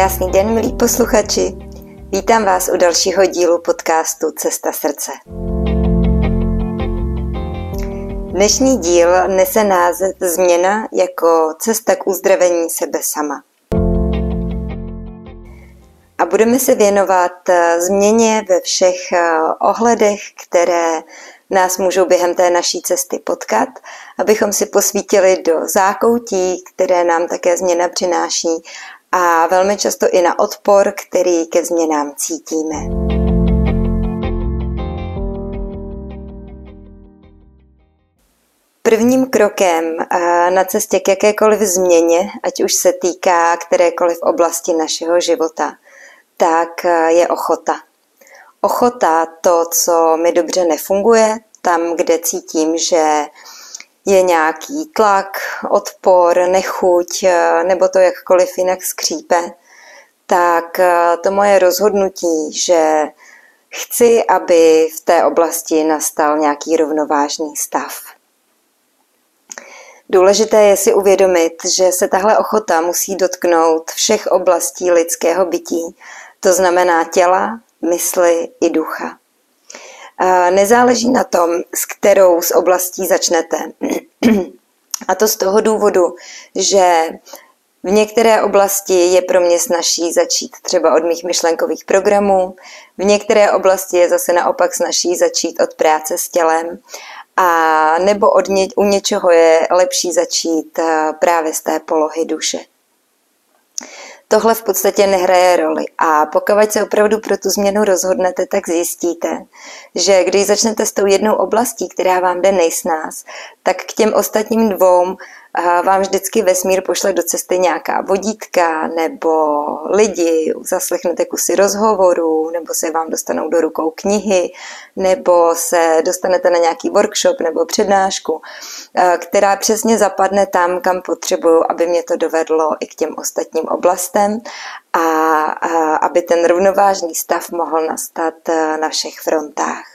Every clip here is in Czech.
Krásný den, milí posluchači. Vítám vás u dalšího dílu podcastu Cesta srdce. Dnešní díl nese název Změna jako cesta k uzdravení sebe sama. A budeme se věnovat eh, změně ve všech eh, ohledech, které nás můžou během té naší cesty potkat, abychom si posvítili do zákoutí, které nám také změna přináší a velmi často i na odpor, který ke změnám cítíme. Prvním krokem eh, na cestě k jakékoliv změně, ať už se týká kterékoliv oblasti našeho života, tak eh, je ochota. Ochota to, co mi dobře nefunguje, tam, kde cítím, že je nějaký tlak, odpor, nechuť eh, nebo to jakkoliv jinak skřípe, tak eh, to moje rozhodnutí, že chci, aby v té oblasti nastal nějaký rovnovážný stav. Důležité je si uvědomit, že se tahle ochota musí dotknout všech oblastí lidského bytí, to znamená těla, mysli i ducha. Nezáleží na tom, s kterou z oblastí začnete. A to z toho důvodu, že v některé oblasti je pro mě snaží začít třeba od mých myšlenkových programů, v některé oblasti je zase naopak snaží začít od práce s tělem a nebo od ně, u něčeho je lepší začít eh, právě z té polohy duše tohle v podstatě nehraje roli. A pokud se opravdu pro tu změnu rozhodnete, tak zjistíte, že když začnete s tou jednou oblastí, která vám jde nejsnáz, tak k těm ostatním dvou vám vždycky vesmír pošle do cesty nějaká vodítka nebo lidi, zaslechnete kusy rozhovorů, nebo se vám dostanou do rukou knihy, nebo se dostanete na nějaký workshop nebo přednášku, která přesně zapadne tam, kam potřebuju, aby mě to dovedlo i k těm ostatním oblastem a aby ten rovnovážný stav mohl nastat na všech frontách.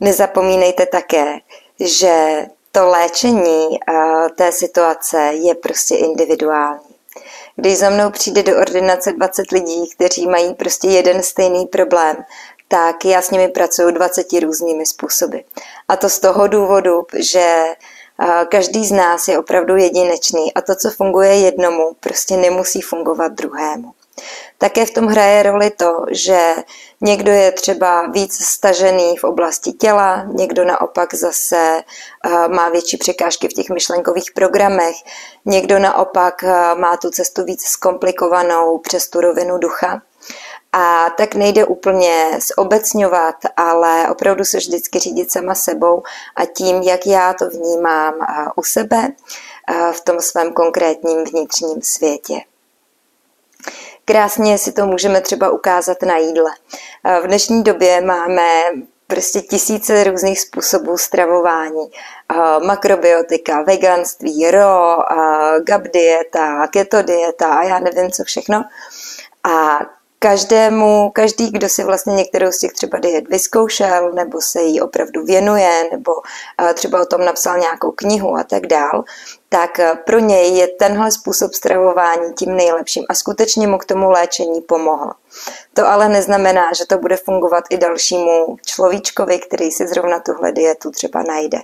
Nezapomínejte také, že to léčení té situace je prostě individuální. Když za mnou přijde do ordinace 20 lidí, kteří mají prostě jeden stejný problém, tak já s nimi pracuju 20 různými způsoby. A to z toho důvodu, že každý z nás je opravdu jedinečný a to, co funguje jednomu, prostě nemusí fungovat druhému. Také v tom hraje roli to, že někdo je třeba víc stažený v oblasti těla, někdo naopak zase eh, má větší překážky v těch myšlenkových programech, někdo naopak eh, má tu cestu víc zkomplikovanou přes tu rovinu ducha. A tak nejde úplně zobecňovat, ale opravdu se vždycky řídit sama sebou a tím, jak já to vnímám eh, u sebe v tom svém konkrétním vnitřním světě. Krásně si to můžeme třeba ukázat na jídle. V dnešní době máme prostě tisíce různých způsobů stravování. Makrobiotika, veganství, ro, GAP dieta, keto dieta a já nevím co všechno. A každému, každý, kdo si vlastně některou z těch třeba diet vyzkoušel, nebo se jí opravdu věnuje, nebo třeba o tom napsal nějakou knihu a tak dál, tak pro něj je tenhle způsob stravování tím nejlepším a skutečně mu k tomu léčení pomohl. To ale neznamená, že to bude fungovat i dalšímu človíčkovi, který si zrovna tuhle dietu třeba najde.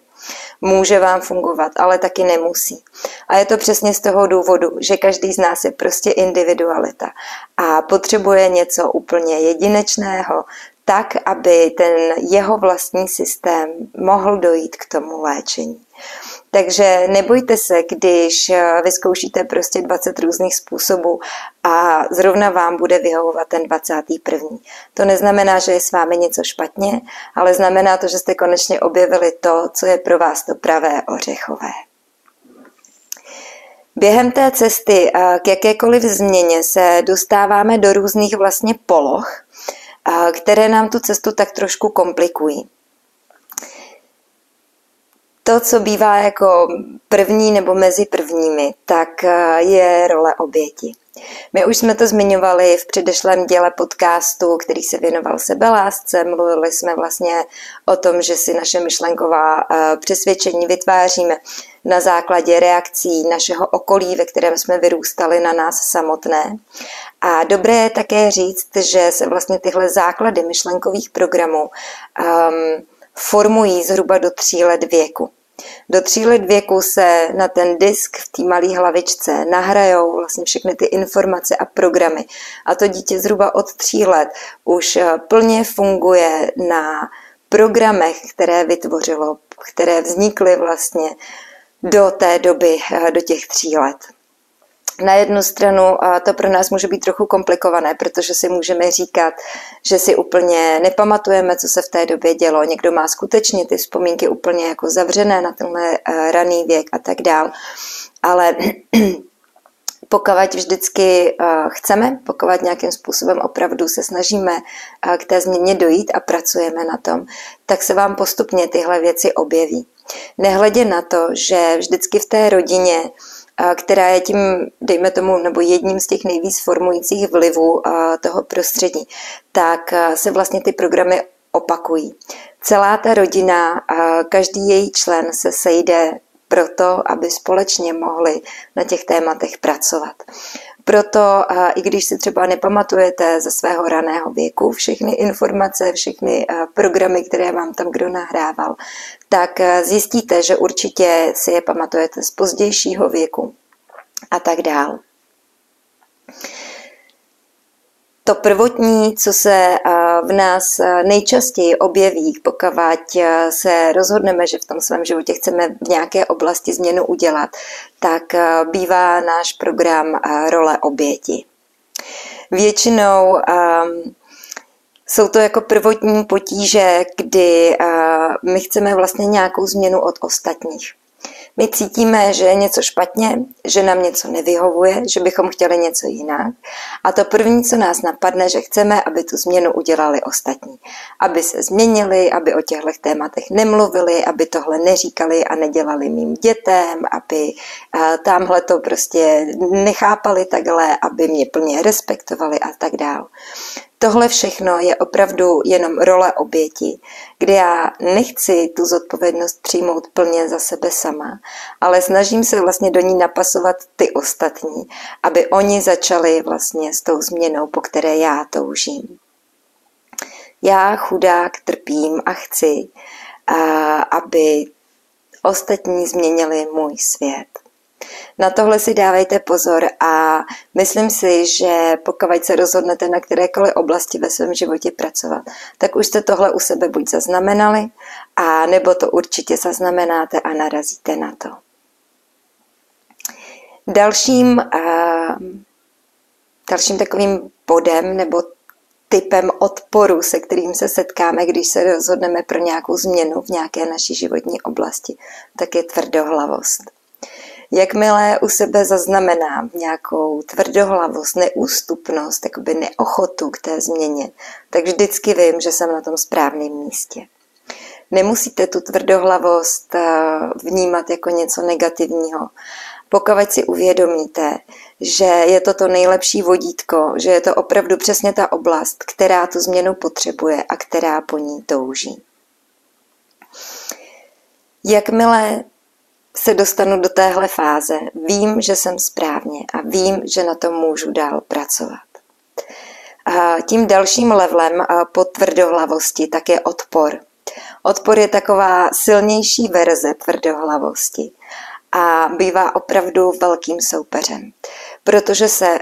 Může vám fungovat, ale taky nemusí. A je to přesně z toho důvodu, že každý z nás je prostě individualita a potřebuje něco úplně jedinečného, tak, aby ten jeho vlastní systém mohl dojít k tomu léčení. Takže nebojte se, když eh, vyzkoušíte prostě 20 různých způsobů a zrovna vám bude vyhovovat ten 21. To neznamená, že je s vámi něco špatně, ale znamená to, že jste konečně objevili to, co je pro vás to pravé ořechové. Během té cesty eh, k jakékoliv změně se dostáváme do různých vlastně poloh, eh, které nám tu cestu tak trošku komplikují to, co bývá jako první nebo mezi prvními, tak eh, je role oběti. My už jsme to zmiňovali v předešlém děle podcastu, který se věnoval sebelásce. Mluvili jsme vlastně o tom, že si naše myšlenková eh, přesvědčení vytváříme, na základě reakcí našeho okolí, ve kterém jsme vyrůstali na nás samotné. A dobré je také říct, že se vlastně tyhle základy myšlenkových programů um, formují zhruba do tří let věku. Do tří let věku se na ten disk v té malé hlavičce nahrajou vlastně všechny ty informace a programy. A to dítě zhruba od tří let už eh, plně funguje na programech, které vytvořilo, které vznikly vlastně do té doby, eh, do těch tří let. Na jednu stranu to pro nás může být trochu komplikované, protože si můžeme říkat, že si úplně nepamatujeme, co se v té době dělo. Někdo má skutečně ty vzpomínky úplně jako zavřené na tenhle eh, raný věk a tak dál. Ale pokud vždycky eh, chceme, pokud nějakým způsobem opravdu se snažíme eh, k té změně dojít a pracujeme na tom, tak se vám postupně tyhle věci objeví. Nehledě na to, že vždycky v té rodině která je tím, dejme tomu, nebo jedním z těch nejvíc formujících vlivů toho prostředí, tak se vlastně ty programy opakují. Celá ta rodina, každý její člen se sejde proto, aby společně mohli na těch tématech pracovat. Proto, i když si třeba nepamatujete ze svého raného věku všechny informace, všechny programy, které vám tam kdo nahrával, tak zjistíte, že určitě si je pamatujete z pozdějšího věku a tak dál. To prvotní, co se v nás nejčastěji objeví, pokud se rozhodneme, že v tom svém životě chceme v nějaké oblasti změnu udělat, tak bývá náš program role oběti. Většinou jsou to jako prvotní potíže, kdy my chceme vlastně nějakou změnu od ostatních. My cítíme, že je něco špatně, že nám něco nevyhovuje, že bychom chtěli něco jinak. A to první, co nás napadne, že chceme, aby tu změnu udělali ostatní. Aby se změnili, aby o těchto tématech nemluvili, aby tohle neříkali a nedělali mým dětem, aby tamhle to prostě nechápali takhle, aby mě plně respektovali a tak dál. Tohle všechno je opravdu jenom role oběti, kde já nechci tu zodpovědnost přijmout plně za sebe sama, ale snažím se vlastně do ní napasovat ty ostatní, aby oni začali vlastně s tou změnou, po které já toužím. Já chudák trpím a chci, aby ostatní změnili můj svět. Na tohle si dávejte pozor a myslím si, že pokud se rozhodnete na kterékoliv oblasti ve svém životě pracovat, tak už jste tohle u sebe buď zaznamenali, a nebo to určitě zaznamenáte a narazíte na to. Dalším, dalším takovým bodem nebo typem odporu, se kterým se setkáme, když se rozhodneme pro nějakou změnu v nějaké naší životní oblasti, tak je tvrdohlavost. Jakmile u sebe zaznamenám nějakou tvrdohlavost, neústupnost, jakoby neochotu k té změně, tak vždycky vím, že jsem na tom správném místě. Nemusíte tu tvrdohlavost eh, vnímat jako něco negativního. Pokud si uvědomíte, že je to to nejlepší vodítko, že je to opravdu přesně ta oblast, která tu změnu potřebuje a která po ní touží. Jakmile se dostanu do téhle fáze, vím, že jsem správně a vím, že na tom můžu dál pracovat. A tím dalším levelem po tvrdohlavosti tak je odpor. Odpor je taková silnější verze tvrdohlavosti a bývá opravdu velkým soupeřem, protože se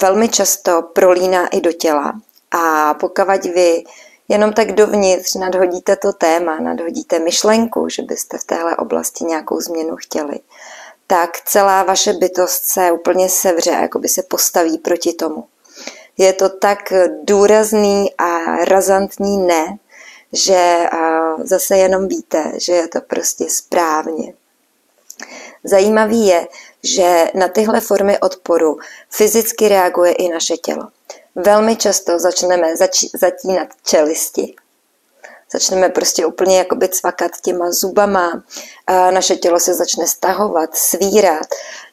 velmi často prolíná i do těla a pokud vy jenom tak dovnitř nadhodíte to téma, nadhodíte myšlenku, že byste v téhle oblasti nějakou změnu chtěli, tak celá vaše bytost se úplně sevře, jako by se postaví proti tomu. Je to tak důrazný a razantní ne, že zase jenom víte, že je to prostě správně. Zajímavý je, že na tyhle formy odporu fyzicky reaguje i naše tělo. Velmi často začneme zač- zatínat čelisti. Začneme prostě úplně jakoby cvakat těma zubama, a naše tělo se začne stahovat, svírat,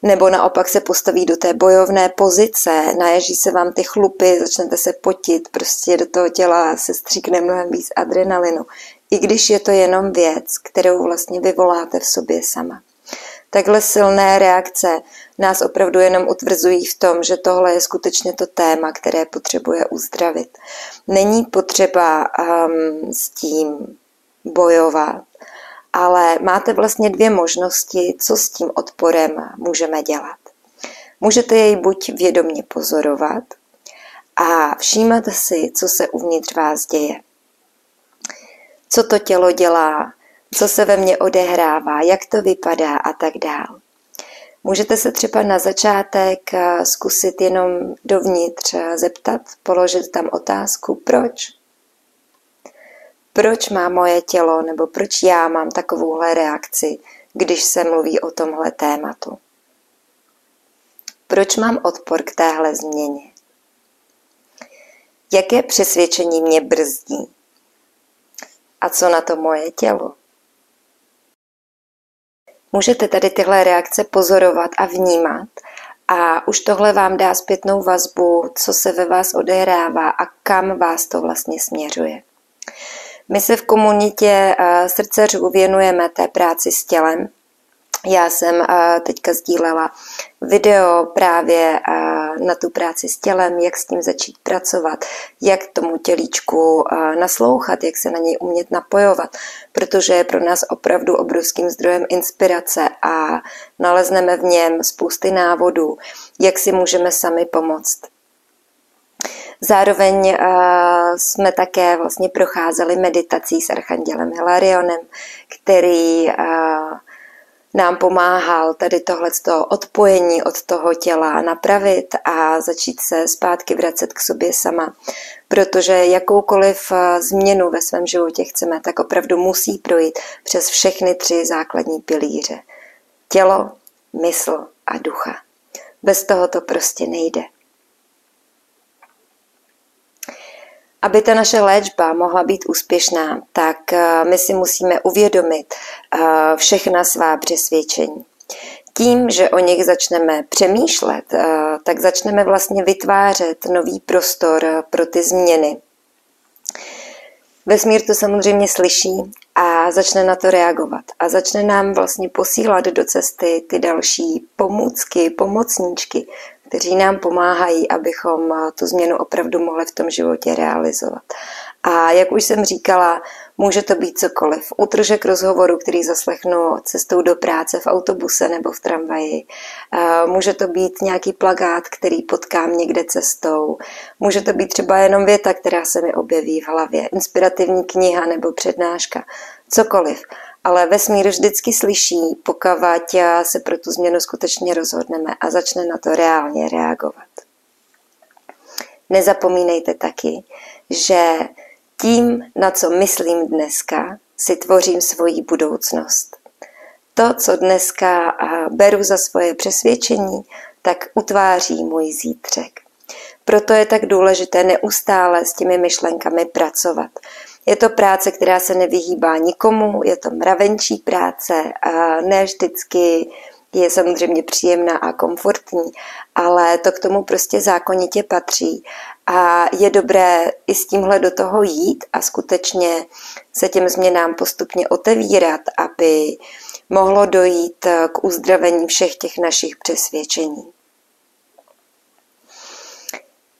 nebo naopak se postaví do té bojovné pozice, naježí se vám ty chlupy, začnete se potit, prostě do toho těla se stříkne mnohem víc adrenalinu. I když je to jenom věc, kterou vlastně vyvoláte v sobě sama. Takhle silné reakce nás opravdu jenom utvrzují v tom, že tohle je skutečně to téma, které potřebuje uzdravit. Není potřeba um, s tím bojovat, ale máte vlastně dvě možnosti, co s tím odporem můžeme dělat. Můžete jej buď vědomně pozorovat a všímat si, co se uvnitř vás děje. Co to tělo dělá, co se ve mně odehrává, jak to vypadá a tak dál. Můžete se třeba na začátek eh, zkusit jenom dovnitř eh, zeptat, položit tam otázku, proč? Proč má moje tělo nebo proč já mám takovouhle reakci, když se mluví o tomhle tématu? Proč mám odpor k téhle změně? Jaké přesvědčení mě brzdí? A co na to moje tělo? Můžete tady tyhle reakce pozorovat a vnímat a už tohle vám dá zpětnou vazbu, co se ve vás odehrává a kam vás to vlastně směřuje. My se v komunitě eh, srdceřů věnujeme té práci s tělem, já jsem eh, teďka sdílela video právě eh, na tu práci s tělem, jak s tím začít pracovat, jak tomu tělíčku eh, naslouchat, jak se na něj umět napojovat, protože je pro nás opravdu obrovským zdrojem inspirace a nalezneme v něm spousty návodů, jak si můžeme sami pomoct. Zároveň jsme také vlastně procházeli meditací s Archandělem Hilarionem, který nám pomáhal tady tohleto odpojení od toho těla napravit a začít se zpátky vracet k sobě sama. Protože jakoukoliv eh, změnu ve svém životě chceme, tak opravdu musí projít přes všechny tři základní pilíře. Tělo, mysl a ducha. Bez toho to prostě nejde. Aby ta naše léčba mohla být úspěšná, tak eh, my si musíme uvědomit eh, všechna svá přesvědčení. Tím, že o nich začneme přemýšlet, eh, tak začneme vlastně vytvářet nový prostor pro ty změny. Vesmír to samozřejmě slyší a začne na to reagovat a začne nám vlastně posílat do cesty ty další pomůcky, pomocníčky, kteří nám pomáhají, abychom tu změnu opravdu mohli v tom životě realizovat. A jak už jsem říkala, může to být cokoliv. Utržek rozhovoru, který zaslechnu cestou do práce v autobuse nebo v tramvaji. Může to být nějaký plagát, který potkám někde cestou. Může to být třeba jenom věta, která se mi objeví v hlavě. Inspirativní kniha nebo přednáška. Cokoliv ale vesmír vždycky slyší, pokud se pro tu změnu skutečně rozhodneme a začne na to reálně reagovat. Nezapomínejte taky, že tím, na co myslím dneska, si tvořím svoji budoucnost. To, co dneska beru za svoje přesvědčení, tak utváří můj zítřek. Proto je tak důležité neustále s těmi myšlenkami pracovat. Je to práce, která se nevyhýbá nikomu, je to mravenčí práce a ne vždycky je samozřejmě příjemná a komfortní, ale to k tomu prostě zákonitě patří a je dobré i s tímhle do toho jít a skutečně se těm změnám postupně otevírat, aby mohlo dojít k uzdravení všech těch našich přesvědčení.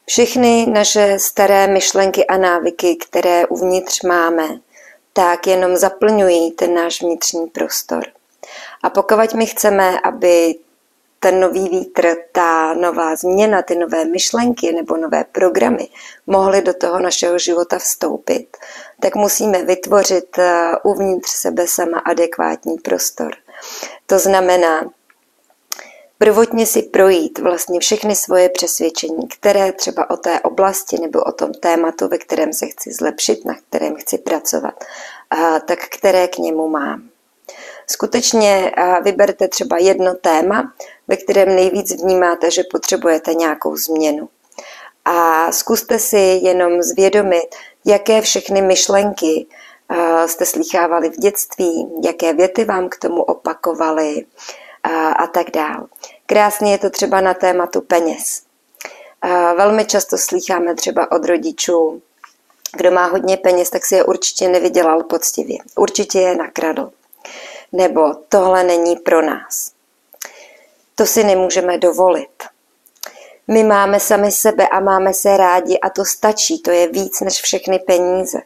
Všechny naše staré myšlenky a návyky, které uvnitř máme, tak jenom zaplňují ten náš vnitřní prostor. A pokud my chceme, aby ten nový vítr, ta nová změna, ty nové myšlenky nebo nové programy mohly do toho našeho života vstoupit, tak musíme vytvořit eh, uvnitř sebe sama adekvátní prostor. To znamená, prvotně si projít vlastně všechny svoje přesvědčení, které třeba o té oblasti nebo o tom tématu, ve kterém se chci zlepšit, na kterém chci pracovat, tak které k němu mám. Skutečně vyberte třeba jedno téma, ve kterém nejvíc vnímáte, že potřebujete nějakou změnu. A zkuste si jenom zvědomit, jaké všechny myšlenky jste slychávali v dětství, jaké věty vám k tomu opakovaly, a, a tak dál. Krásně je to třeba na tématu peněz. A velmi často slýcháme třeba od rodičů, kdo má hodně peněz, tak si je určitě nevydělal poctivě. Určitě je nakradl. Nebo tohle není pro nás. to si nemůžeme dovolit. My máme sami sebe a máme se rádi a to stačí, to je víc než všechny peníze.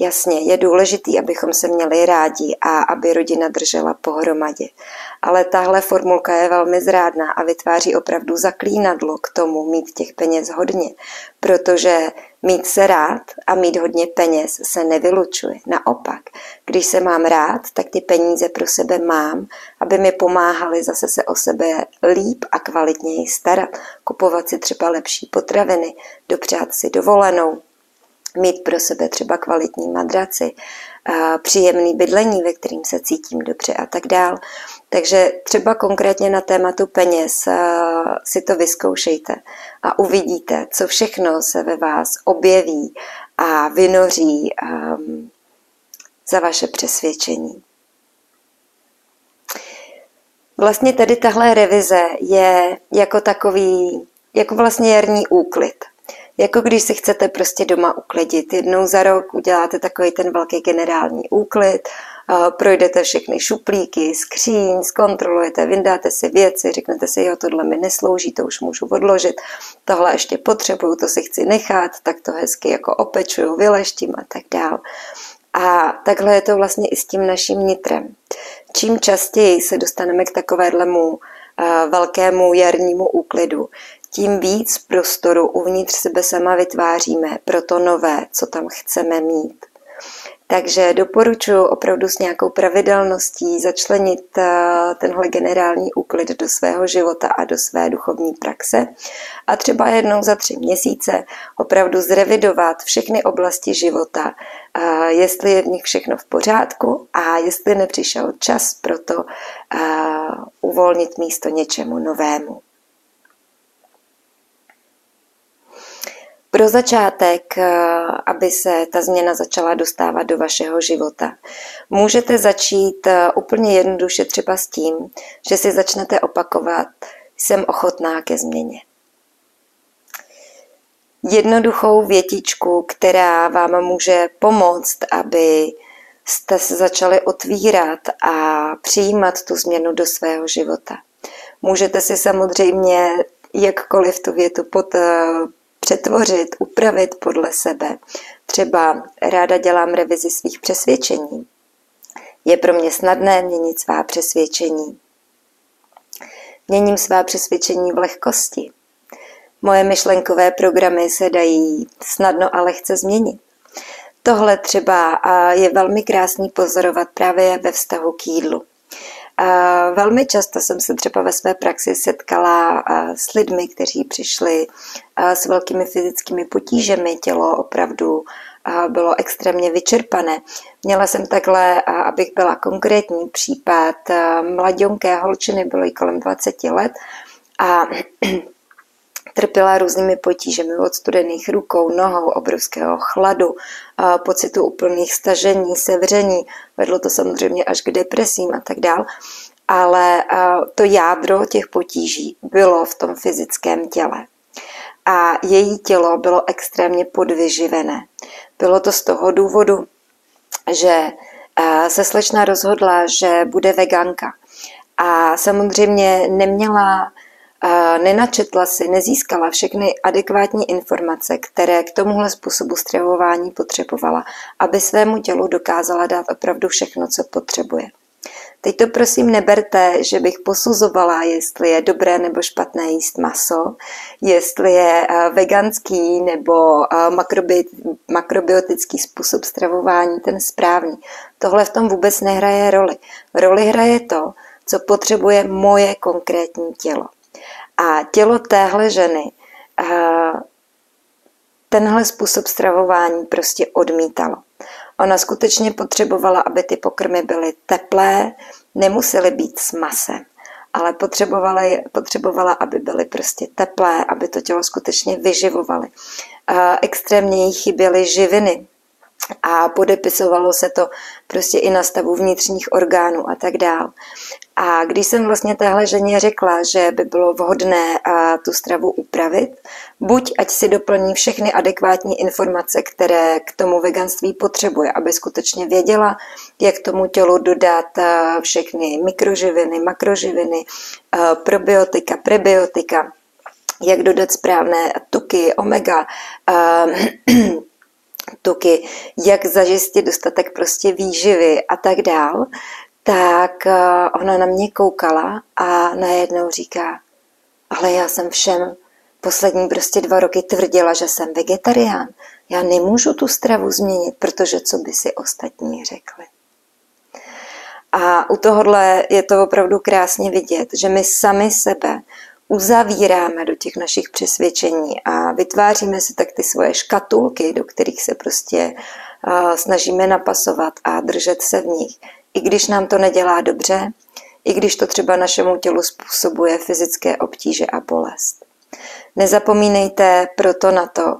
Jasně, je důležitý, abychom se měli rádi a aby rodina držela pohromadě. Ale tahle formulka je velmi zrádná a vytváří opravdu zaklínadlo k tomu mít těch peněz hodně, protože mít se rád a mít hodně peněz se nevylučuje. Naopak, když se mám rád, tak ty peníze pro sebe mám, aby mi pomáhali zase se o sebe líp a kvalitněji starat, kupovat si třeba lepší potraviny, dopřát si dovolenou, mít pro sebe třeba kvalitní madraci, příjemný bydlení, ve kterým se cítím dobře a tak dál. Takže třeba konkrétně na tématu peněz si to vyzkoušejte a uvidíte, co všechno se ve vás objeví a vynoří um, za vaše přesvědčení. Vlastně tedy tahle revize je jako takový, jako vlastně jarní úklid – jako když si chcete prostě doma uklidit. Jednou za rok uděláte takový ten velký generální úklid, projdete všechny šuplíky, skříň, zkontrolujete, vyndáte si věci, řeknete si, jo, tohle mi neslouží, to už můžu odložit, tohle ještě potřebuju, to si chci nechat, tak to hezky jako opečuju, vyleštím a tak dál. A takhle je to vlastně i s tím naším nitrem. Čím častěji se dostaneme k takovému velkému jarnímu úklidu, tím víc prostoru uvnitř sebe sama vytváříme pro to nové, co tam chceme mít. Takže doporučuji opravdu s nějakou pravidelností začlenit eh, tenhle generální úklid do svého života a do své duchovní praxe a třeba jednou za tři měsíce opravdu zrevidovat všechny oblasti života, eh, jestli je v nich všechno v pořádku a jestli nepřišel čas pro to eh, uvolnit místo něčemu novému. Pro začátek, eh, aby se ta změna začala dostávat do vašeho života, můžete začít eh, úplně jednoduše třeba s tím, že si začnete opakovat, jsem ochotná ke změně. Jednoduchou větičku, která vám může pomoct, aby jste se začali otvírat a přijímat tu změnu do svého života. Můžete si samozřejmě jakkoliv tu větu pod, eh, přetvořit, upravit podle sebe. Třeba ráda dělám revizi svých přesvědčení. Je pro mě snadné měnit svá přesvědčení. Měním svá přesvědčení v lehkosti. Moje myšlenkové programy se dají snadno a lehce změnit. Tohle třeba je velmi krásný pozorovat právě ve vztahu k jídlu. Velmi často jsem se třeba ve své praxi setkala s lidmi, kteří přišli s velkými fyzickými potížemi. Tělo opravdu bylo extrémně vyčerpané. Měla jsem takhle, abych byla konkrétní, případ mladionké holčiny, bylo jí kolem 20 let a trpěla různými potížemi od studených rukou, nohou, obrovského chladu, pocitu úplných stažení, sevření. Vedlo to samozřejmě až k depresím a tak dál. Ale to jádro těch potíží bylo v tom fyzickém těle. A její tělo bylo extrémně podvyživené. Bylo to z toho důvodu, že se slečna rozhodla, že bude veganka. A samozřejmě neměla nenačetla si, nezískala všechny adekvátní informace, které k tomuhle způsobu stravování potřebovala, aby svému tělu dokázala dát opravdu všechno, co potřebuje. Teď to prosím neberte, že bych posuzovala, jestli je dobré nebo špatné jíst maso, jestli je eh, veganský nebo eh, makrobiotický způsob stravování ten správný. Tohle v tom vůbec nehraje roli. Roli hraje to, co potřebuje moje konkrétní tělo. A tělo téhle ženy tenhle způsob stravování prostě odmítalo. Ona skutečně potřebovala, aby ty pokrmy byly teplé, nemusely být s masem, ale potřebovala, potřebovala, aby byly prostě teplé, aby to tělo skutečně vyživovaly. Extrémně jí chyběly živiny, a podepisovalo se to prostě i na stavu vnitřních orgánů a tak dál. A když jsem vlastně téhle ženě řekla, že by bylo vhodné tu stravu upravit, buď ať si doplní všechny adekvátní informace, které k tomu veganství potřebuje, aby skutečně věděla, jak tomu tělu dodat všechny mikroživiny, makroživiny, probiotika, prebiotika, jak dodat správné tuky, omega, tuky, jak zažistit dostatek prostě výživy a tak dál, tak eh, ona na mě koukala a najednou říká, ale já jsem všem poslední prostě dva roky tvrdila, že jsem vegetarián. Já nemůžu tu stravu změnit, protože co by si ostatní řekli. A u tohohle je to opravdu krásně vidět, že my sami sebe uzavíráme do těch našich přesvědčení a vytváříme si tak ty svoje škatulky, do kterých se prostě snažíme napasovat a držet se v nich. I když nám to nedělá dobře, i když to třeba našemu tělu způsobuje fyzické obtíže a bolest. Nezapomínejte proto na to,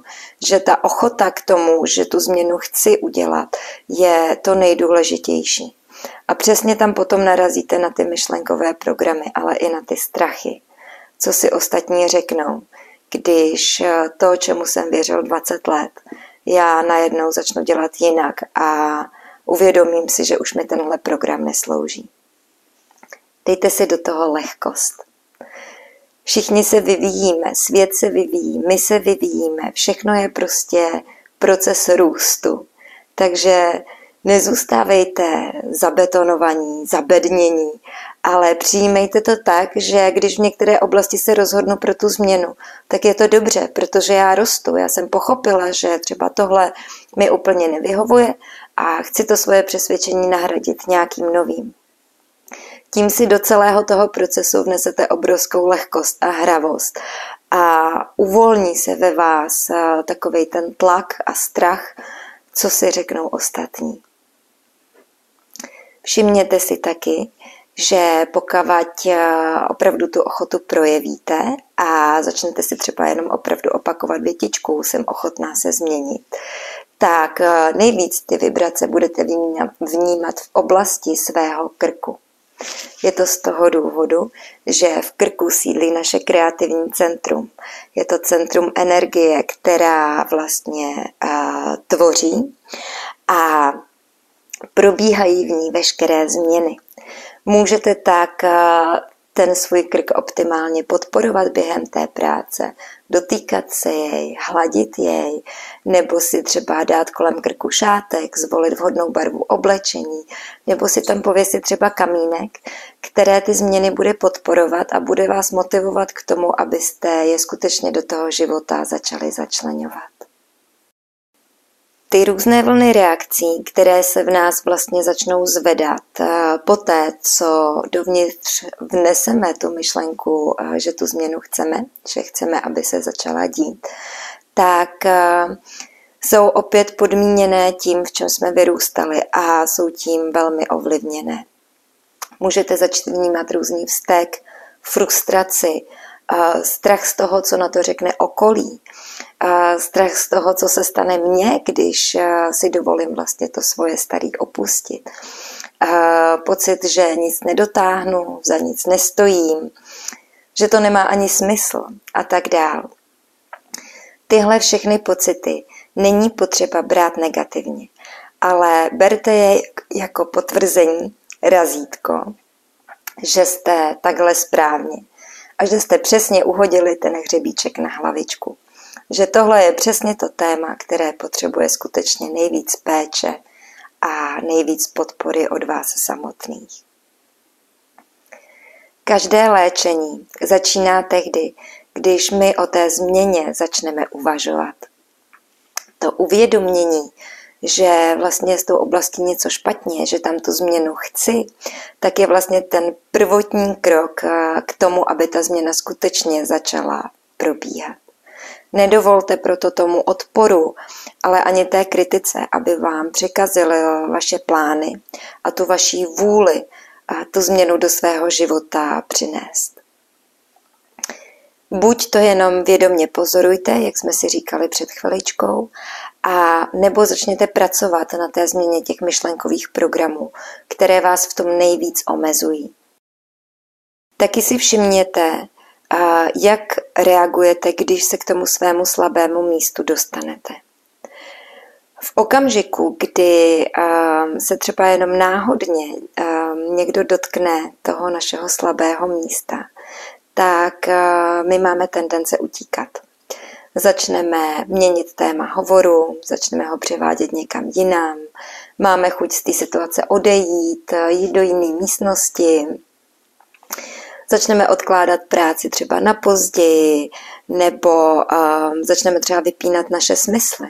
že ta ochota k tomu, že tu změnu chci udělat, je to nejdůležitější. A přesně tam potom narazíte na ty myšlenkové programy, ale i na ty strachy co si ostatní řeknou, když eh, to, čemu jsem věřil 20 let, já najednou začnu dělat jinak a uvědomím si, že už mi tenhle program neslouží. Dejte si do toho lehkost. Všichni se vyvíjíme, svět se vyvíjí, my se vyvíjíme, všechno je prostě proces růstu. Takže nezůstávejte zabetonovaní, zabednění, ale přijímejte to tak, že když v některé oblasti se rozhodnu pro tu změnu, tak je to dobře, protože já rostu. Já jsem pochopila, že třeba tohle mi úplně nevyhovuje a chci to svoje přesvědčení nahradit nějakým novým. Tím si do celého toho procesu vnesete obrovskou lehkost a hravost a uvolní se ve vás eh, takový ten tlak a strach, co si řeknou ostatní. Všimněte si taky, že pokud eh, opravdu tu ochotu projevíte a začnete si třeba jenom opravdu opakovat větičku, jsem ochotná se změnit, tak eh, nejvíc ty vibrace budete vnímat v oblasti svého krku. Je to z toho důvodu, že v krku sídlí naše kreativní centrum. Je to centrum energie, která vlastně uh, tvoří a probíhají v ní veškeré změny. Můžete tak eh, ten svůj krk optimálně podporovat během té práce, dotýkat se jej, hladit jej, nebo si třeba dát kolem krku šátek, zvolit vhodnou barvu oblečení, nebo si tam pověsit třeba kamínek, které ty změny bude podporovat a bude vás motivovat k tomu, abyste je skutečně do toho života začali začlenovat ty různé vlny reakcí, které se v nás vlastně začnou zvedat eh, poté, co dovnitř vneseme tu myšlenku, eh, že tu změnu chceme, že chceme, aby se začala dít, tak eh, jsou opět podmíněné tím, v čem jsme vyrůstali a jsou tím velmi ovlivněné. Můžete začít vnímat různý vztek, frustraci, strach z toho, co na to řekne okolí, strach z toho, co se stane mně, když si dovolím vlastně to svoje starý opustit. Pocit, že nic nedotáhnu, za nic nestojím, že to nemá ani smysl a tak dál. Tyhle všechny pocity není potřeba brát negativně, ale berte je jako potvrzení, razítko, že jste takhle správně a že jste přesně uhodili ten hřebíček na hlavičku. Že tohle je přesně to téma, které potřebuje skutečně nejvíc péče a nejvíc podpory od vás samotných. Každé léčení začíná tehdy, když my o té změně začneme uvažovat. To uvědomění, že vlastně s tou oblastí něco špatně, že tam tu změnu chci, tak je vlastně ten prvotní krok eh, k tomu, aby ta změna skutečně začala probíhat. Nedovolte proto tomu odporu, ale ani té kritice, aby vám překazily vaše plány a tu vaší vůli a tu změnu do svého života přinést. Buď to jenom vědomě pozorujte, jak jsme si říkali před chviličkou, a nebo začněte pracovat na té změně těch myšlenkových programů, které vás v tom nejvíc omezují. Taky si všimněte, jak reagujete, když se k tomu svému slabému místu dostanete. V okamžiku, kdy se třeba jenom náhodně někdo dotkne toho našeho slabého místa, tak my máme tendence utíkat. Začneme měnit téma hovoru, začneme ho převádět někam jinam, máme chuť z té situace odejít, jít do jiné místnosti, začneme odkládat práci třeba na později, nebo um, začneme třeba vypínat naše smysly.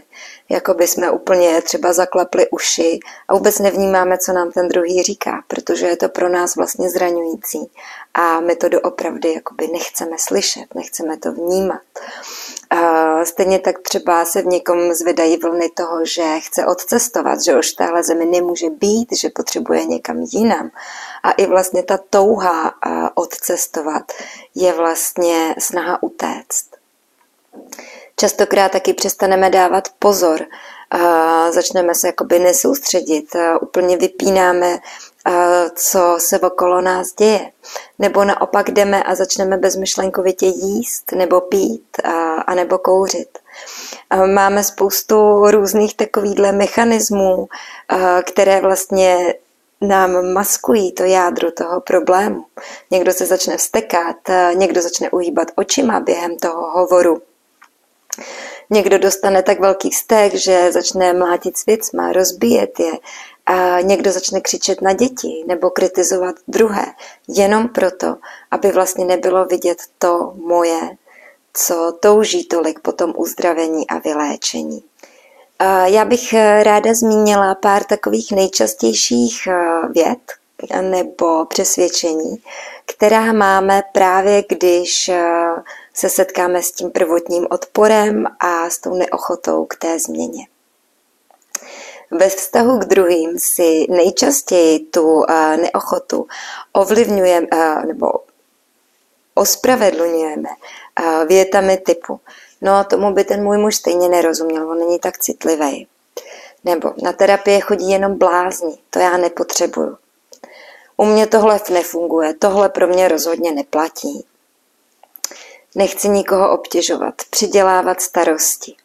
Jako by jsme úplně třeba zaklapli uši a vůbec nevnímáme, co nám ten druhý říká, protože je to pro nás vlastně zraňující a my to doopravdy jakoby nechceme slyšet, nechceme to vnímat. Stejně tak třeba se v někom zvedají vlny toho, že chce odcestovat, že už v téhle zemi nemůže být, že potřebuje někam jinam. A i vlastně ta touha odcestovat je vlastně snaha utéct. Častokrát taky přestaneme dávat pozor, začneme se jakoby nesoustředit, úplně vypínáme co se okolo nás děje. Nebo naopak jdeme a začneme bezmyšlenkovitě jíst, nebo pít, a, a nebo kouřit. Máme spoustu různých takovýchhle mechanismů, které vlastně nám maskují to jádro toho problému. Někdo se začne vstekat, někdo začne uhýbat očima během toho hovoru. Někdo dostane tak velký vztek, že začne mlátit s věcma, rozbíjet je a někdo začne křičet na děti nebo kritizovat druhé, jenom proto, aby vlastně nebylo vidět to moje, co touží tolik po tom uzdravení a vyléčení. Já bych ráda zmínila pár takových nejčastějších věd nebo přesvědčení, která máme právě, když se setkáme s tím prvotním odporem a s tou neochotou k té změně. Ve vztahu k druhým si nejčastěji tu neochotu ovlivňujeme nebo ospravedlňujeme větami typu no tomu by ten můj muž stejně nerozuměl, on není tak citlivý. Nebo na terapie chodí jenom blázni, to já nepotřebuju. U mě tohle nefunguje, tohle pro mě rozhodně neplatí. Nechci nikoho obtěžovat, přidělávat starosti.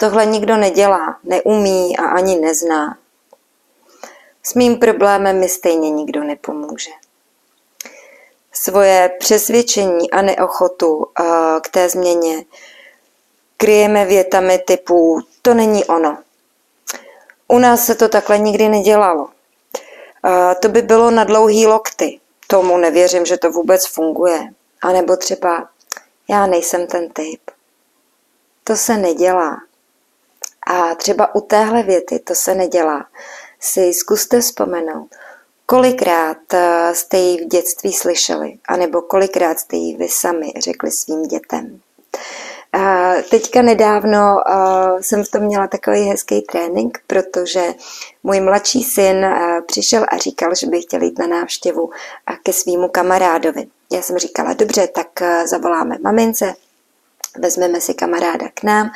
Tohle nikdo nedělá, neumí a ani nezná. S mým problémem mi stejně nikdo nepomůže. Svoje přesvědčení a neochotu k té změně kryjeme větami typu to není ono. U nás se to takhle nikdy nedělalo. To by bylo na dlouhý lokty. Tomu nevěřím, že to vůbec funguje. A nebo třeba já nejsem ten typ. To se nedělá. A třeba u téhle věty, to se nedělá, si zkuste vzpomenout, kolikrát eh, jste ji v dětství slyšeli, anebo kolikrát jste ji vy sami řekli svým dětem. A teďka nedávno uh, jsem v tom měla takový hezký trénink, protože můj mladší syn přišel a říkal, že by chtěl jít na návštěvu ke svýmu kamarádovi. Já jsem říkala, dobře, tak zavoláme mamince, vezmeme si kamaráda k nám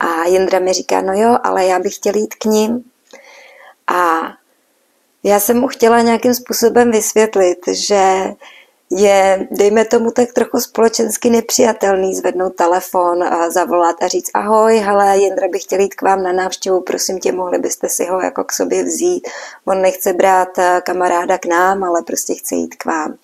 a Jindra mi říká, no jo, ale já bych chtěl jít k ním. A já jsem mu chtěla nějakým způsobem vysvětlit, že je, dejme tomu, tak trochu společensky nepřijatelný zvednout telefon a zavolat a říct ahoj, hele, Jindra bych chtěl jít k vám na návštěvu, prosím tě, mohli byste si ho jako k sobě vzít. On nechce brát eh, kamaráda k nám, ale prostě chce jít k vám.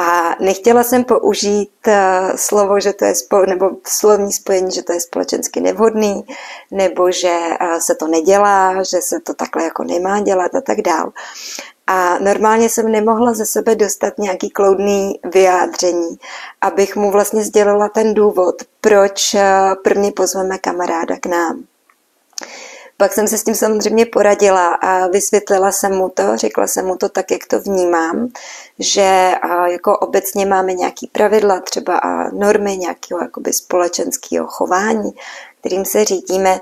A nechtěla jsem použít eh, slovo, že to je spo, nebo slovní spojení, že to je společensky nevhodný, nebo že eh, se to nedělá, že se to takhle jako nemá dělat a tak dál. A normálně jsem nemohla ze sebe dostat nějaký kloudný vyjádření, abych mu vlastně sdělila ten důvod, proč eh, prvně pozveme kamaráda k nám. Pak jsem se s tím samozřejmě poradila a vysvětlila jsem mu to, řekla jsem mu to tak, jak to vnímám, že jako obecně máme nějaký pravidla, třeba a normy nějakého jakoby společenského chování, kterým se řídíme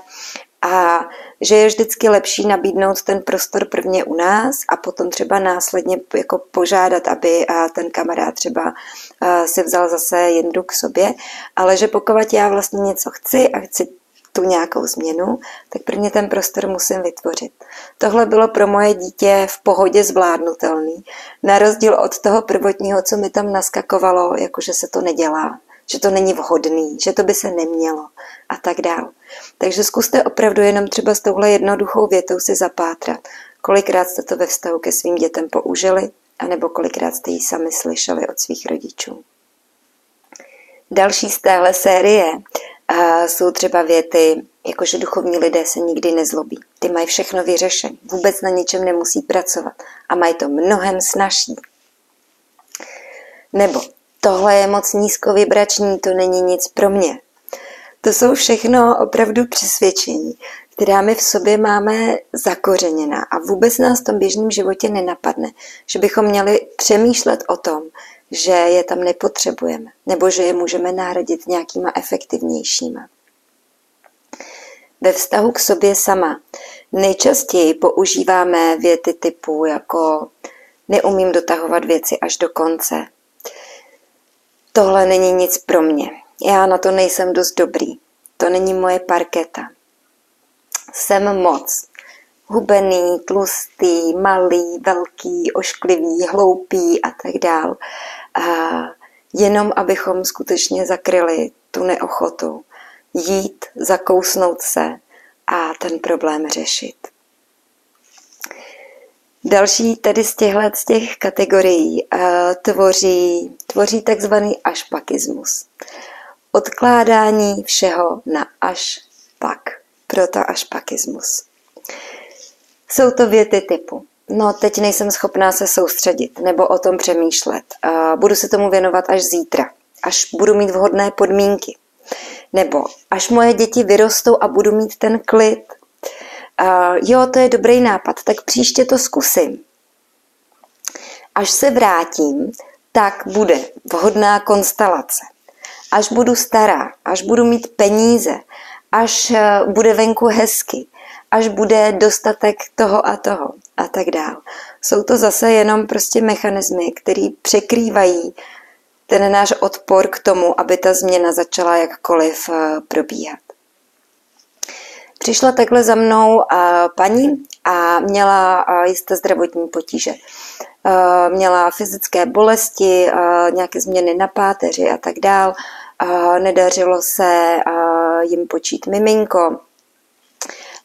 A že je vždycky lepší nabídnout ten prostor prvně u nás a potom třeba následně jako požádat, aby ten kamarád třeba si vzal zase jindu k sobě, ale že pokud já vlastně něco chci a chci tu nějakou změnu, tak prvně ten prostor musím vytvořit. Tohle bylo pro moje dítě v pohodě zvládnutelný. Na rozdíl od toho prvotního, co mi tam naskakovalo, jakože se to nedělá, že to není vhodný, že to by se nemělo a tak dál. Takže zkuste opravdu jenom třeba s touhle jednoduchou větou si zapátrat, kolikrát jste to ve vztahu ke svým dětem použili, anebo kolikrát jste ji sami slyšeli od svých rodičů. Další z téhle série uh, jsou třeba věty, jakože duchovní lidé se nikdy nezlobí. Ty mají všechno vyřešené, vůbec na ničem nemusí pracovat a mají to mnohem snažší. Nebo tohle je moc nízkovibrační, to není nic pro mě. To jsou všechno opravdu přesvědčení, která my v sobě máme zakořeněná a vůbec nás v tom běžném životě nenapadne, že bychom měli přemýšlet o tom, že je tam nepotřebujeme, nebo že je můžeme nahradit nějakýma efektivnějšíma. Ve vztahu k sobě sama nejčastěji používáme věty typu jako neumím dotahovat věci až do konce. Tohle není nic pro mě. Já na to nejsem dost dobrý. To není moje parketa. Jsem moc. Hubený, tlustý, malý, velký, ošklivý, hloupý a tak dál. Jenom abychom skutečně zakryli tu neochotu jít, zakousnout se a ten problém řešit. Další tedy z těchto z těch kategorií uh, tvoří, tvoří takzvaný ašpakismus. Odkládání všeho na až pak. Proto ašpakismus. Jsou to věty typu no teď nejsem schopná se soustředit nebo o tom přemýšlet. Budu se tomu věnovat až zítra, až budu mít vhodné podmínky. Nebo až moje děti vyrostou a budu mít ten klid, jo, to je dobrý nápad, tak příště to zkusím. Až se vrátím, tak bude vhodná konstelace. Až budu stará, až budu mít peníze, až eh, bude venku hezky, až bude dostatek toho a toho a tak dál. Jsou to zase jenom prostě mechanismy, které překrývají ten náš odpor k tomu, aby ta změna začala jakkoliv eh, probíhat. Přišla takhle za mnou eh, paní a měla eh, jisté zdravotní potíže. Měla fyzické bolesti, nějaké změny na páteři a tak dál. Nedařilo se jim počít miminko.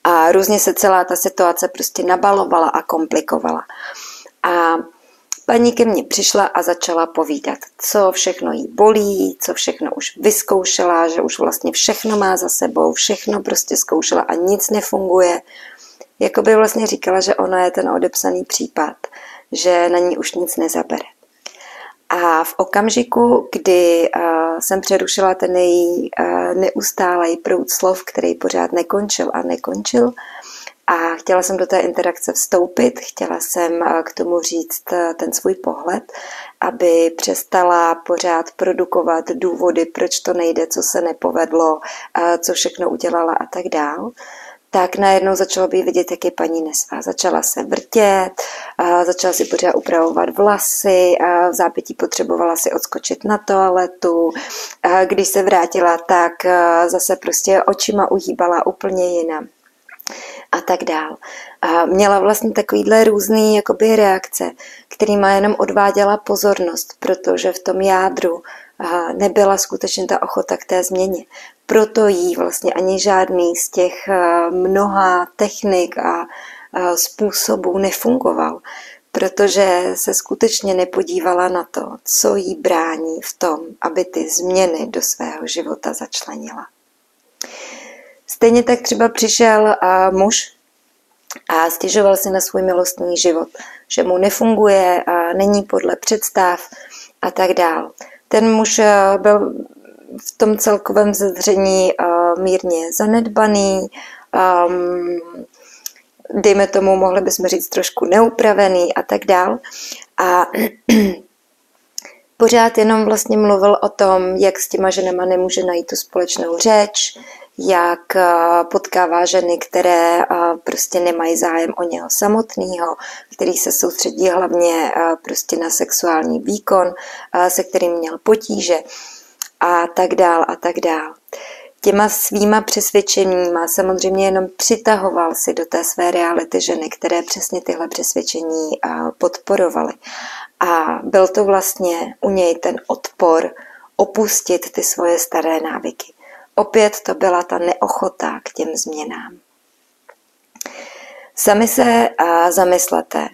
A různě se celá ta situace prostě nabalovala a komplikovala. A Paní ke mně přišla a začala povídat, co všechno jí bolí, co všechno už vyzkoušela, že už vlastně všechno má za sebou, všechno prostě zkoušela a nic nefunguje. Jakoby vlastně říkala, že ona je ten odepsaný případ, že na ní už nic nezabere. A v okamžiku, kdy uh, jsem přerušila ten její uh, neustálý proud slov, který pořád nekončil a nekončil, a chtěla jsem do té interakce vstoupit, chtěla jsem eh, k tomu říct eh, ten svůj pohled, aby přestala pořád produkovat důvody, proč to nejde, co se nepovedlo, eh, co všechno udělala a tak dál tak najednou začalo být vidět, jak je paní nesvá. Začala se vrtět, začala si pořád upravovat vlasy, v zápětí potřebovala si odskočit na toaletu. Když se vrátila, tak zase prostě očima uhýbala úplně jinam a tak dál. A měla vlastně takovýhle různý jakoby reakce, kterýma jenom odváděla pozornost, protože v tom jádru nebyla skutečně ta ochota k té změně. Proto jí vlastně ani žádný z těch mnoha technik a způsobů nefungoval, protože se skutečně nepodívala na to, co jí brání v tom, aby ty změny do svého života začlenila. Stejně tak třeba přišel muž a stěžoval si na svůj milostný život, že mu nefunguje, a není podle představ a tak dál. Ten muž byl v tom celkovém zedření mírně zanedbaný, dejme tomu, mohli bychom říct trošku neupravený a tak dál. A pořád jenom vlastně mluvil o tom, jak s těma ženama nemůže najít tu společnou řeč, jak potkává ženy, které prostě nemají zájem o něho samotného, který se soustředí hlavně prostě na sexuální výkon, se kterým měl potíže a tak dál a tak dál těma svýma přesvědčeníma samozřejmě jenom přitahoval si do té své reality ženy, které přesně tyhle přesvědčení podporovaly. A byl to vlastně u něj ten odpor opustit ty svoje staré návyky. Opět to byla ta neochota k těm změnám. Sami se zamyslete,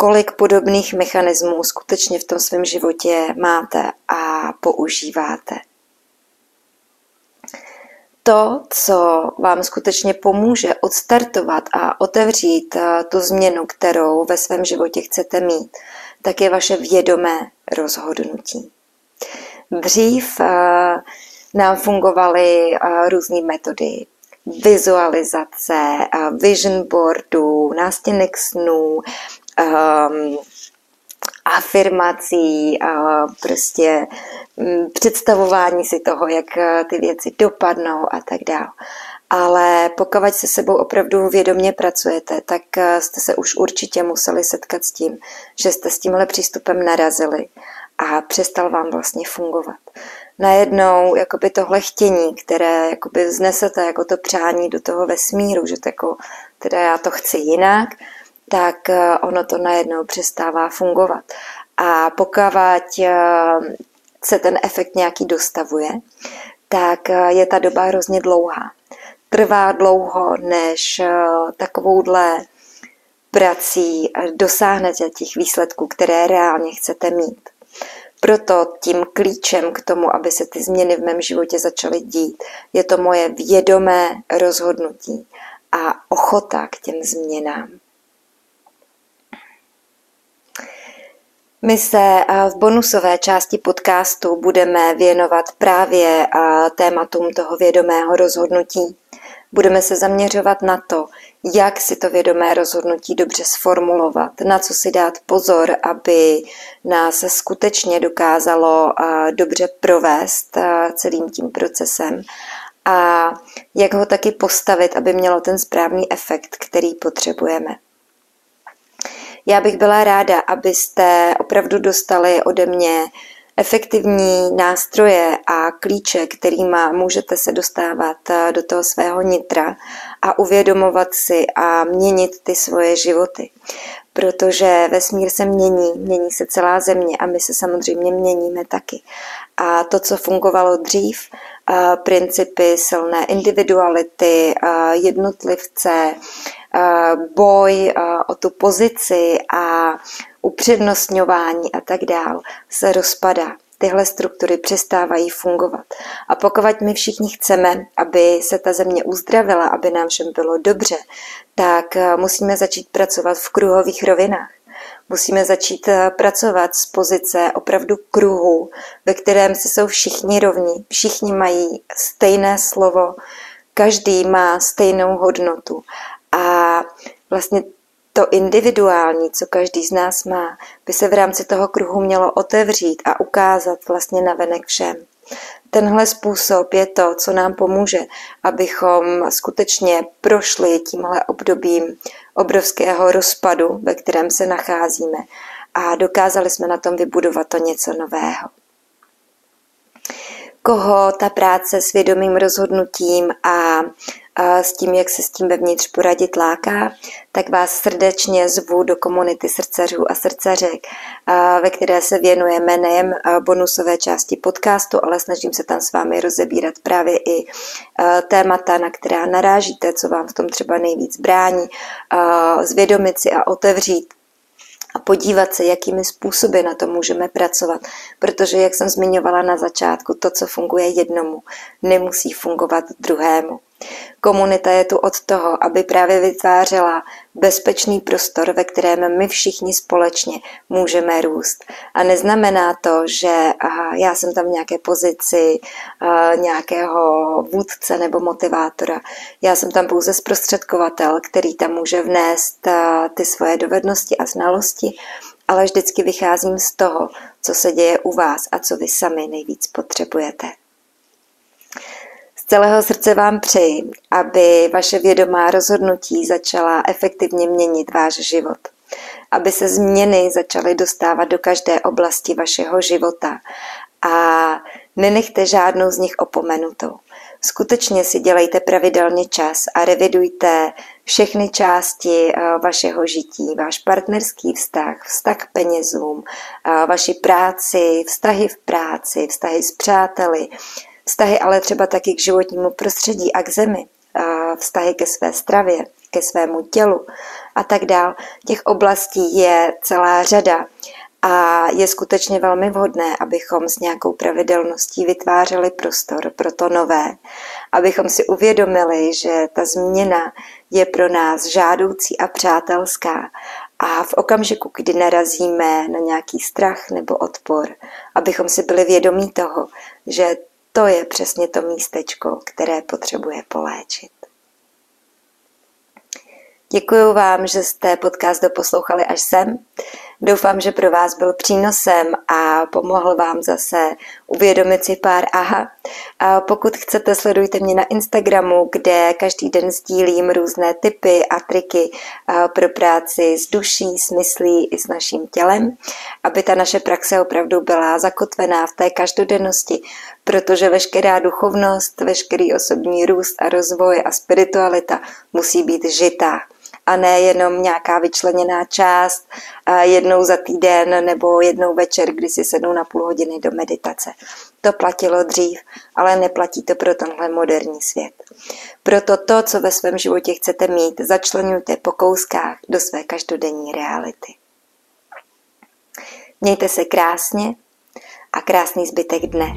kolik podobných mechanismů skutečně v tom svém životě máte a používáte to, co vám skutečně pomůže odstartovat a otevřít eh, tu změnu, kterou ve svém životě chcete mít, tak je vaše vědomé rozhodnutí. Dřív eh, nám fungovaly eh, různé metody vizualizace, vision boardů, nástěnek snů, ehm, afirmací, prostě mm, představování si toho, jak eh, ty věci dopadnou a tak dále. Ale pokud se sebou opravdu vědomě pracujete, tak eh, jste se už určitě museli setkat s tím, že jste s tímhle přístupem narazili a přestal vám vlastně fungovat. Najednou jakoby tohle chtění, které jakoby vznesete jako to přání do toho vesmíru, že to jako, teda já to chci jinak, tak eh, ono to najednou přestává fungovat. A pokud eh, se ten efekt nějaký dostavuje, tak eh, je ta doba hrozně dlouhá. Trvá dlouho, než takovouhle prací dosáhnete těch výsledků, které reálně chcete mít. Proto tím klíčem k tomu, aby se ty změny v mém životě začaly dít, je to moje vědomé rozhodnutí a ochota k těm změnám. My se v bonusové části podcastu budeme věnovat právě tématům toho vědomého rozhodnutí. Budeme se zaměřovat na to, jak si to vědomé rozhodnutí dobře sformulovat, na co si dát pozor, aby nás skutečně dokázalo dobře provést celým tím procesem a jak ho taky postavit, aby mělo ten správný efekt, který potřebujeme. Já bych byla ráda, abyste opravdu dostali ode mě efektivní nástroje a klíče, kterýma můžete se dostávat eh, do toho svého nitra a uvědomovat si a měnit ty svoje životy. Protože vesmír se mění, mění se celá země a my se samozřejmě měníme taky. A to, co fungovalo dřív, eh, principy silné individuality, eh, jednotlivce, boj o tu pozici a upřednostňování a tak dál se rozpadá. Tyhle struktury přestávají fungovat. A pokud my všichni chceme, aby se ta země uzdravila, aby nám všem bylo dobře, tak musíme začít pracovat v kruhových rovinách. Musíme začít pracovat z pozice opravdu kruhu, ve kterém se jsou všichni rovní, všichni mají stejné slovo, každý má stejnou hodnotu a vlastně to individuální, co každý z nás má, by se v rámci toho kruhu mělo otevřít a ukázat vlastně na venek všem. Tenhle způsob je to, co nám pomůže, abychom skutečně prošli tímhle obdobím obrovského rozpadu, ve kterém se nacházíme a dokázali jsme na tom vybudovat to něco nového. Koho ta práce s vědomým rozhodnutím a s tím, jak se s tím vevnitř poradit láká, tak vás srdečně zvu do komunity srdcařů a srdcařek, ve které se věnujeme nejen bonusové části podcastu, ale snažím se tam s vámi rozebírat právě i témata, na která narážíte, co vám v tom třeba nejvíc brání, zvědomit si a otevřít a podívat se, jakými způsoby na to můžeme pracovat. Protože, jak jsem zmiňovala na začátku, to, co funguje jednomu, nemusí fungovat druhému. Komunita je tu od toho, aby právě vytvářela bezpečný prostor, ve kterém my všichni společně můžeme růst. A neznamená to, že aha, já jsem tam v nějaké pozici nějakého vůdce nebo motivátora. Já jsem tam pouze zprostředkovatel, který tam může vnést ty svoje dovednosti a znalosti, ale vždycky vycházím z toho, co se děje u vás a co vy sami nejvíc potřebujete celého srdce vám přeji, aby vaše vědomá rozhodnutí začala efektivně měnit váš život. Aby se změny začaly dostávat do každé oblasti vašeho života a nenechte žádnou z nich opomenutou. Skutečně si dělejte pravidelně čas a revidujte všechny části eh, vašeho žití, váš partnerský vztah, vztah k penězům, eh, vaši práci, vztahy v práci, vztahy s přáteli, vztahy ale třeba taky k životnímu prostředí a k zemi, eh, vztahy ke své stravě, ke svému tělu a tak dál. Těch oblastí je celá řada a je skutečně velmi vhodné, abychom s nějakou pravidelností vytvářeli prostor pro to nové, abychom si uvědomili, že ta změna je pro nás žádoucí a přátelská a v okamžiku, kdy narazíme na nějaký strach nebo odpor, abychom si byli vědomí toho, že to je přesně to místečko, které potřebuje poléčit. Děkuji vám, že jste podcast doposlouchali až sem. Doufám, že pro vás byl přínosem a pomohl vám zase uvědomit si pár aha. A pokud chcete, sledujte mě na Instagramu, kde každý den sdílím různé typy a triky pro práci s duší, s myslí i s naším tělem, aby ta naše praxe opravdu byla zakotvená v té každodennosti, protože veškerá duchovnost, veškerý osobní růst a rozvoj a spiritualita musí být žitá a ne jenom nějaká vyčleněná část jednou za týden nebo jednou večer, kdy si sednou na půl hodiny do meditace. To platilo dřív, ale neplatí to pro tenhle moderní svět. Proto to, co ve svém životě chcete mít, začlenujte po kouskách do své každodenní reality. Mějte se krásně a krásný zbytek dne.